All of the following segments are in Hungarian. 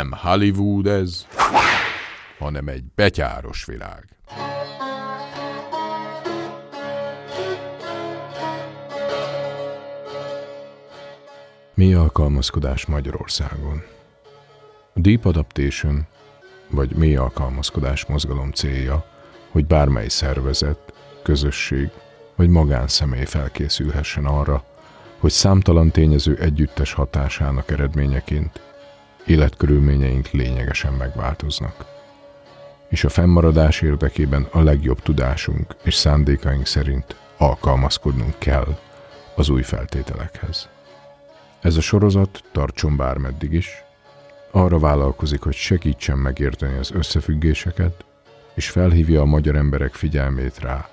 Nem Hollywood ez, hanem egy betyáros világ. Mi alkalmazkodás Magyarországon? Deep Adaptation, vagy mély alkalmazkodás mozgalom célja, hogy bármely szervezet, közösség vagy magánszemély felkészülhessen arra, hogy számtalan tényező együttes hatásának eredményeként életkörülményeink lényegesen megváltoznak. És a fennmaradás érdekében a legjobb tudásunk és szándékaink szerint alkalmazkodnunk kell az új feltételekhez. Ez a sorozat tartson bármeddig is, arra vállalkozik, hogy segítsen megérteni az összefüggéseket, és felhívja a magyar emberek figyelmét rá.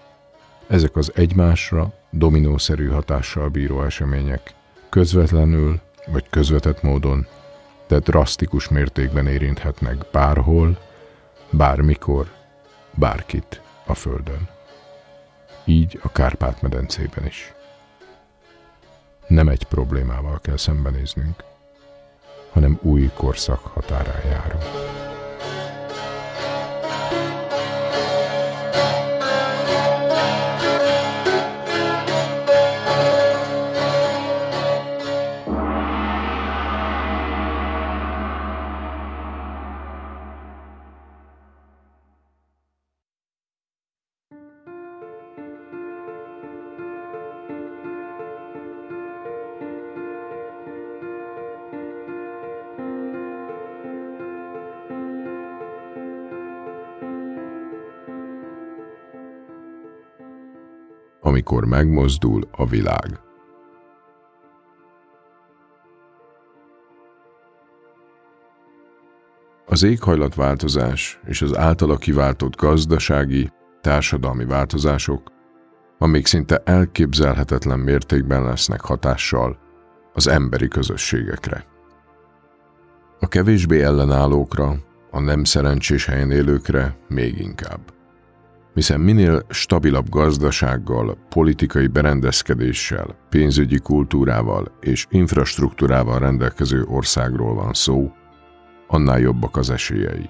Ezek az egymásra dominószerű hatással bíró események közvetlenül vagy közvetett módon, de drasztikus mértékben érinthetnek bárhol, bármikor, bárkit a Földön. Így a Kárpát-medencében is. Nem egy problémával kell szembenéznünk, hanem új korszak határán járunk. Amikor megmozdul a világ. Az éghajlatváltozás és az általa kiváltott gazdasági, társadalmi változások, amik szinte elképzelhetetlen mértékben lesznek hatással az emberi közösségekre. A kevésbé ellenállókra, a nem szerencsés helyen élőkre még inkább hiszen minél stabilabb gazdasággal, politikai berendezkedéssel, pénzügyi kultúrával és infrastruktúrával rendelkező országról van szó, annál jobbak az esélyei.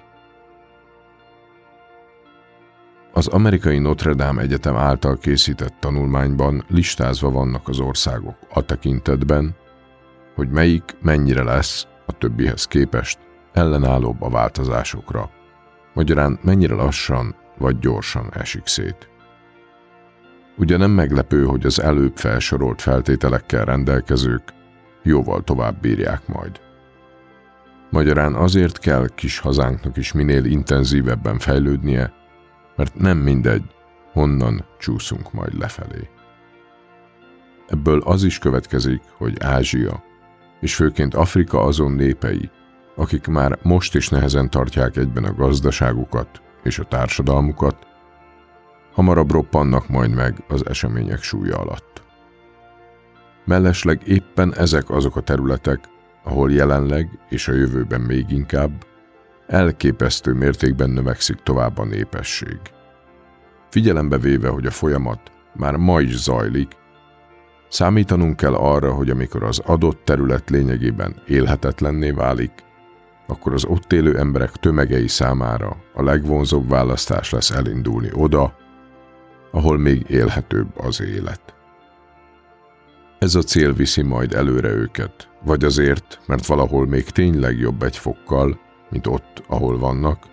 Az amerikai Notre Dame Egyetem által készített tanulmányban listázva vannak az országok a tekintetben, hogy melyik mennyire lesz a többihez képest ellenállóbb a változásokra, magyarán mennyire lassan vagy gyorsan esik szét. Ugye nem meglepő, hogy az előbb felsorolt feltételekkel rendelkezők jóval tovább bírják majd. Magyarán azért kell kis hazánknak is minél intenzívebben fejlődnie, mert nem mindegy, honnan csúszunk majd lefelé. Ebből az is következik, hogy Ázsia, és főként Afrika azon népei, akik már most is nehezen tartják egyben a gazdaságukat, és a társadalmukat, hamarabb roppannak majd meg az események súlya alatt. Mellesleg éppen ezek azok a területek, ahol jelenleg és a jövőben még inkább elképesztő mértékben növekszik tovább a népesség. Figyelembe véve, hogy a folyamat már ma is zajlik, számítanunk kell arra, hogy amikor az adott terület lényegében élhetetlenné válik, akkor az ott élő emberek tömegei számára a legvonzóbb választás lesz elindulni oda, ahol még élhetőbb az élet. Ez a cél viszi majd előre őket, vagy azért, mert valahol még tényleg jobb egy fokkal, mint ott, ahol vannak,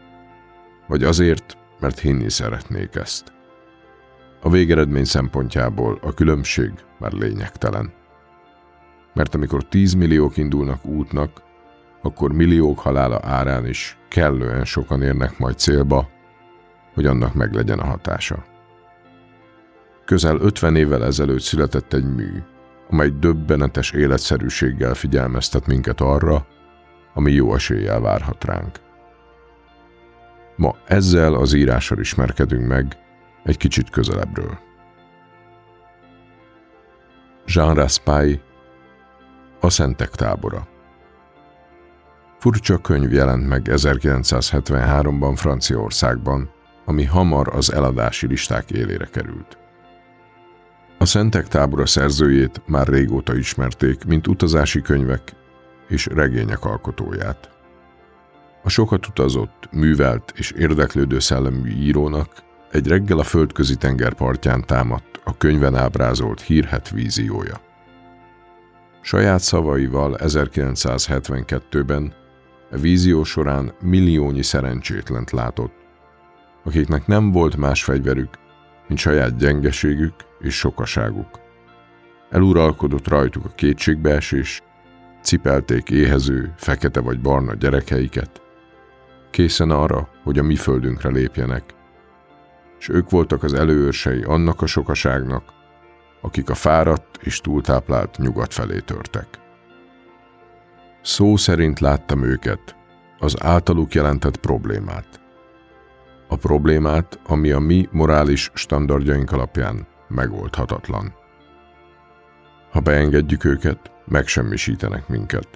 vagy azért, mert hinni szeretnék ezt. A végeredmény szempontjából a különbség már lényegtelen. Mert amikor 10 milliók indulnak útnak, akkor milliók halála árán is kellően sokan érnek majd célba, hogy annak meglegyen a hatása. Közel 50 évvel ezelőtt született egy mű, amely döbbenetes életszerűséggel figyelmeztet minket arra, ami jó eséllyel várhat ránk. Ma ezzel az írással ismerkedünk meg egy kicsit közelebbről. Jean Raspail, A Szentek tábora Furcsa könyv jelent meg 1973-ban Franciaországban, ami hamar az eladási listák élére került. A Szentek tábora szerzőjét már régóta ismerték, mint utazási könyvek és regények alkotóját. A sokat utazott, művelt és érdeklődő szellemű írónak egy reggel a földközi tenger partján támadt a könyven ábrázolt hírhet víziója. Saját szavaival 1972-ben a vízió során milliónyi szerencsétlent látott, akiknek nem volt más fegyverük, mint saját gyengeségük és sokaságuk. Eluralkodott rajtuk a kétségbeesés, cipelték éhező, fekete vagy barna gyerekeiket, készen arra, hogy a mi földünkre lépjenek, és ők voltak az előőrsei annak a sokaságnak, akik a fáradt és túltáplált nyugat felé törtek. Szó szerint láttam őket, az általuk jelentett problémát. A problémát, ami a mi morális standardjaink alapján megoldhatatlan. Ha beengedjük őket, megsemmisítenek minket.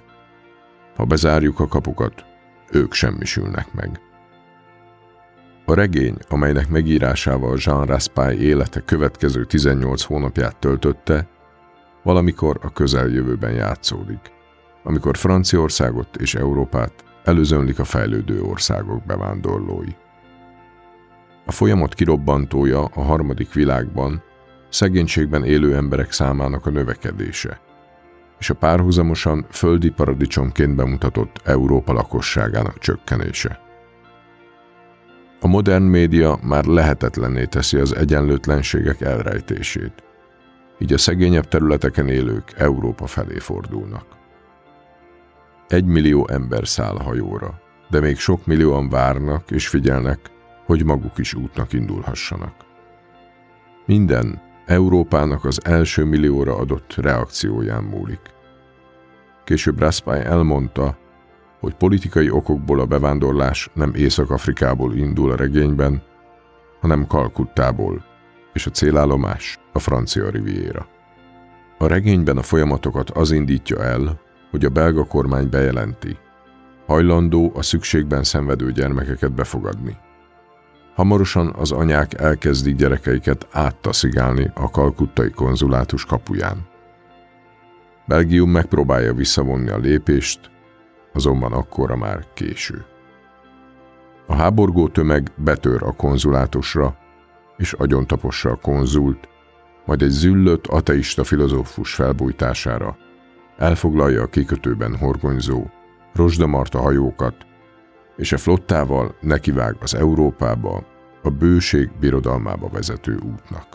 Ha bezárjuk a kapukat, ők semmisülnek meg. A regény, amelynek megírásával Jean Raspail élete következő 18 hónapját töltötte, valamikor a közeljövőben játszódik, amikor Franciaországot és Európát előzönlik a fejlődő országok bevándorlói. A folyamat kirobbantója a harmadik világban szegénységben élő emberek számának a növekedése, és a párhuzamosan földi paradicsomként bemutatott Európa lakosságának csökkenése. A modern média már lehetetlenné teszi az egyenlőtlenségek elrejtését, így a szegényebb területeken élők Európa felé fordulnak. Egy millió ember száll hajóra, de még sok millióan várnak és figyelnek, hogy maguk is útnak indulhassanak. Minden Európának az első millióra adott reakcióján múlik. Később Raspail elmondta, hogy politikai okokból a bevándorlás nem Észak-Afrikából indul a regényben, hanem Kalkuttából, és a célállomás a francia riviera. A regényben a folyamatokat az indítja el, hogy a belga kormány bejelenti, hajlandó a szükségben szenvedő gyermekeket befogadni. Hamarosan az anyák elkezdik gyerekeiket áttaszigálni a kalkuttai konzulátus kapuján. Belgium megpróbálja visszavonni a lépést, azonban akkora már késő. A háborgó tömeg betör a konzulátusra, és agyontapossa a konzult, majd egy züllött ateista filozófus felbújtására elfoglalja a kikötőben horgonyzó, rozsdamarta hajókat, és a flottával nekivág az Európába, a bőség birodalmába vezető útnak.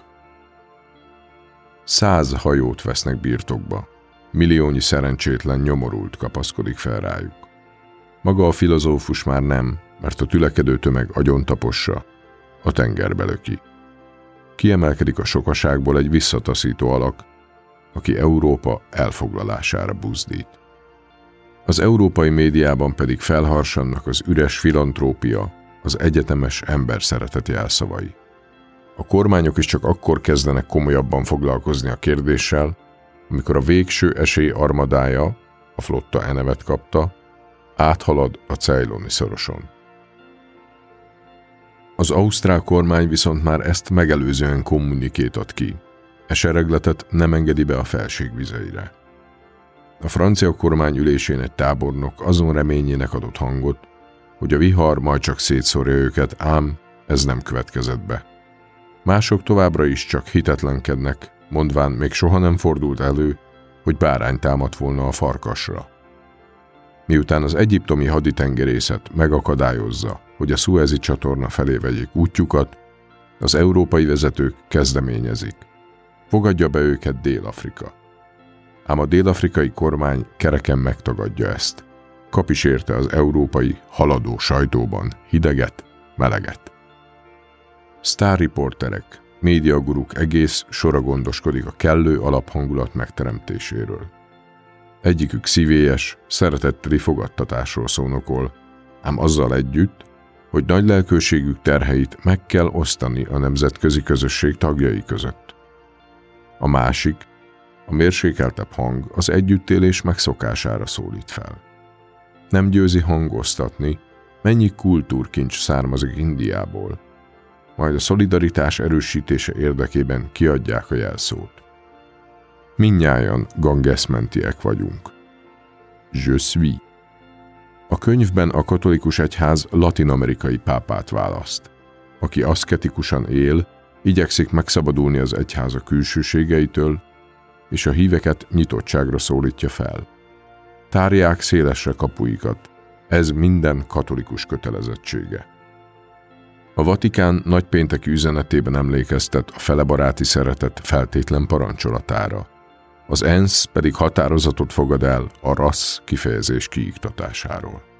Száz hajót vesznek birtokba, milliónyi szerencsétlen nyomorult kapaszkodik fel rájuk. Maga a filozófus már nem, mert a tülekedő tömeg agyon tapossa, a tengerbe löki. Kiemelkedik a sokaságból egy visszataszító alak, aki Európa elfoglalására buzdít. Az európai médiában pedig felharsannak az üres filantrópia, az egyetemes ember szeretet jelszavai. A kormányok is csak akkor kezdenek komolyabban foglalkozni a kérdéssel, amikor a végső esély armadája, a flotta enevet kapta, áthalad a Ceyloni szoroson. Az ausztrál kormány viszont már ezt megelőzően kommunikét ad ki. E seregletet nem engedi be a felség vizeire. A francia kormány ülésén egy tábornok azon reményének adott hangot, hogy a vihar majd csak szétszórja őket, ám ez nem következett be. Mások továbbra is csak hitetlenkednek, mondván még soha nem fordult elő, hogy bárány támadt volna a farkasra. Miután az egyiptomi haditengerészet megakadályozza, hogy a szuezi csatorna felé vegyék útjukat, az európai vezetők kezdeményezik. Fogadja be őket Dél-Afrika. Ám a dél-afrikai kormány kereken megtagadja ezt. Kap is érte az európai haladó sajtóban hideget, meleget. Sztár riporterek, médiaguruk egész sora gondoskodik a kellő alaphangulat megteremtéséről. Egyikük szívélyes, szeretetteli fogadtatásról szónokol, ám azzal együtt, hogy nagy lelkőségük terheit meg kell osztani a nemzetközi közösség tagjai között. A másik, a mérsékeltebb hang az együttélés megszokására szólít fel. Nem győzi hangoztatni, mennyi kultúrkincs származik Indiából, majd a szolidaritás erősítése érdekében kiadják a jelszót. Minnyájan gangeszmentiek vagyunk. Je suis. A könyvben a katolikus egyház latinamerikai pápát választ, aki aszketikusan él, igyekszik megszabadulni az egyháza külsőségeitől, és a híveket nyitottságra szólítja fel. Tárják szélesre kapuikat, ez minden katolikus kötelezettsége. A Vatikán nagypénteki üzenetében emlékeztet a felebaráti szeretet feltétlen parancsolatára. Az ENSZ pedig határozatot fogad el a rassz kifejezés kiiktatásáról.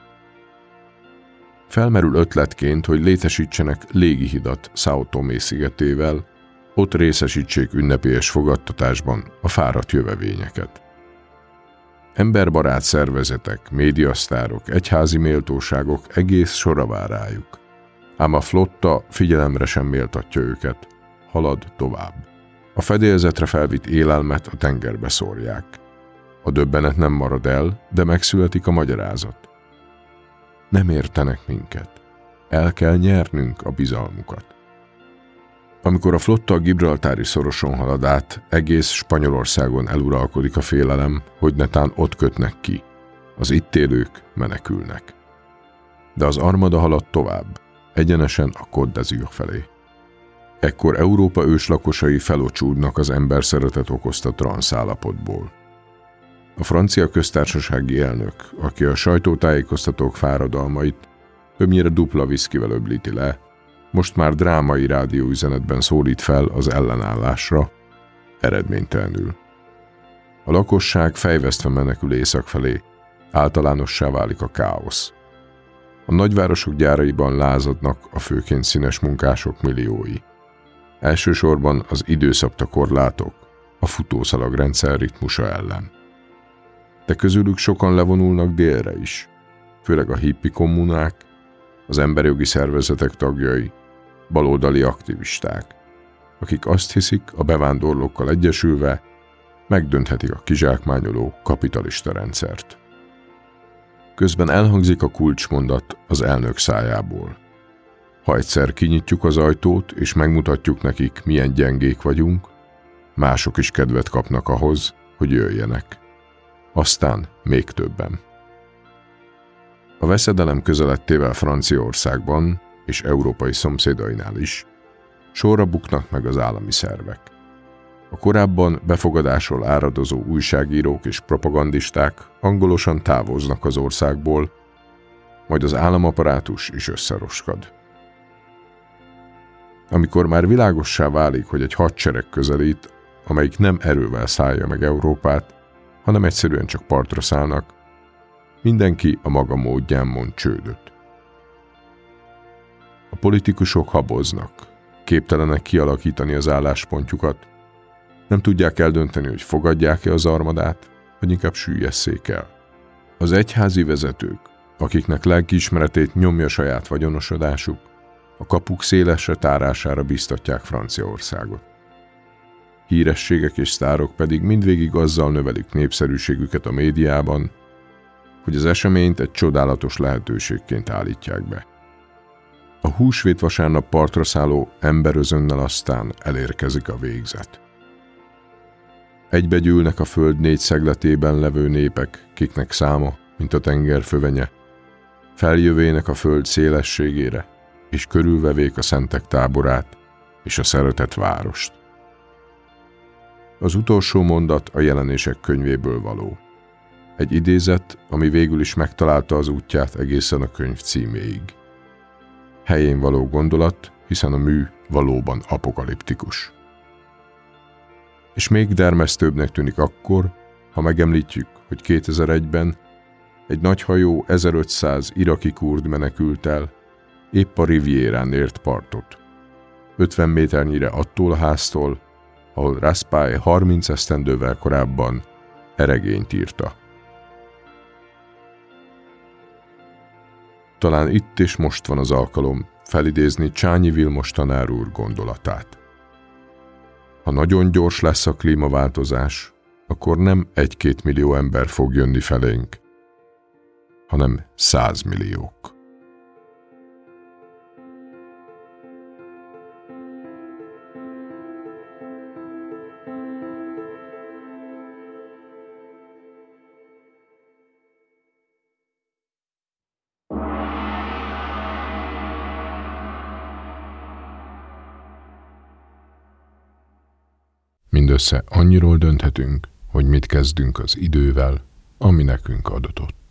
Felmerül ötletként, hogy létesítsenek légihidat Sao Tomé szigetével, ott részesítsék ünnepélyes fogadtatásban a fáradt jövevényeket. Emberbarát szervezetek, médiasztárok, egyházi méltóságok egész sora vár rájuk. Ám a flotta figyelemre sem méltatja őket, halad tovább. A fedélzetre felvitt élelmet a tengerbe szórják. A döbbenet nem marad el, de megszületik a magyarázat. Nem értenek minket. El kell nyernünk a bizalmukat. Amikor a flotta a Gibraltári szoroson halad át, egész Spanyolországon eluralkodik a félelem, hogy netán ott kötnek ki. Az itt élők menekülnek. De az armada halad tovább, egyenesen a Côte felé. Ekkor Európa őslakosai felocsúdnak az ember szeretet okozta transzállapotból. A francia köztársasági elnök, aki a sajtótájékoztatók fáradalmait többnyire dupla viszkivel öblíti le, most már drámai rádióüzenetben szólít fel az ellenállásra, eredménytelenül. A lakosság fejvesztve menekül észak felé, általánossá válik a káosz. A nagyvárosok gyáraiban lázadnak a főként színes munkások milliói. Elsősorban az időszabta korlátok, a futószalag rendszer ritmusa ellen. De közülük sokan levonulnak délre is, főleg a hippi kommunák, az emberjogi szervezetek tagjai, baloldali aktivisták, akik azt hiszik, a bevándorlókkal egyesülve megdönthetik a kizsákmányoló kapitalista rendszert. Közben elhangzik a kulcsmondat az elnök szájából. Ha egyszer kinyitjuk az ajtót, és megmutatjuk nekik, milyen gyengék vagyunk, mások is kedvet kapnak ahhoz, hogy jöjjenek. Aztán még többen. A veszedelem közelettével Franciaországban és európai szomszédainál is sorra buknak meg az állami szervek. A korábban befogadásról áradozó újságírók és propagandisták angolosan távoznak az országból, majd az államaparátus is összeroskad. Amikor már világossá válik, hogy egy hadsereg közelít, amelyik nem erővel szállja meg Európát, hanem egyszerűen csak partra szállnak, mindenki a maga módján mond csődöt. A politikusok haboznak, képtelenek kialakítani az álláspontjukat, nem tudják eldönteni, hogy fogadják-e az armadát, vagy inkább süllyeszék el. Az egyházi vezetők, akiknek lelkiismeretét nyomja saját vagyonosodásuk, a kapuk szélesre tárására biztatják Franciaországot. Hírességek és sztárok pedig mindvégig azzal növelik népszerűségüket a médiában, hogy az eseményt egy csodálatos lehetőségként állítják be. A húsvét vasárnap partra szálló emberözönnel aztán elérkezik a végzet. Egybegyűlnek a föld négy szegletében levő népek, kiknek száma, mint a tenger fövenye, feljövének a föld szélességére, és körülvevék a szentek táborát és a szeretett várost. Az utolsó mondat a jelenések könyvéből való. Egy idézet, ami végül is megtalálta az útját egészen a könyv címéig helyén való gondolat, hiszen a mű valóban apokaliptikus. És még dermesztőbbnek tűnik akkor, ha megemlítjük, hogy 2001-ben egy nagyhajó 1500 iraki kurd menekült el, épp a Rivierán ért partot. 50 méternyire attól a háztól, ahol Raspail 30 esztendővel korábban eregényt írta. Talán itt és most van az alkalom felidézni Csányi Vilmos tanár úr gondolatát. Ha nagyon gyors lesz a klímaváltozás, akkor nem egy-két millió ember fog jönni felénk, hanem százmilliók. Mindössze annyiról dönthetünk, hogy mit kezdünk az idővel, ami nekünk adatott.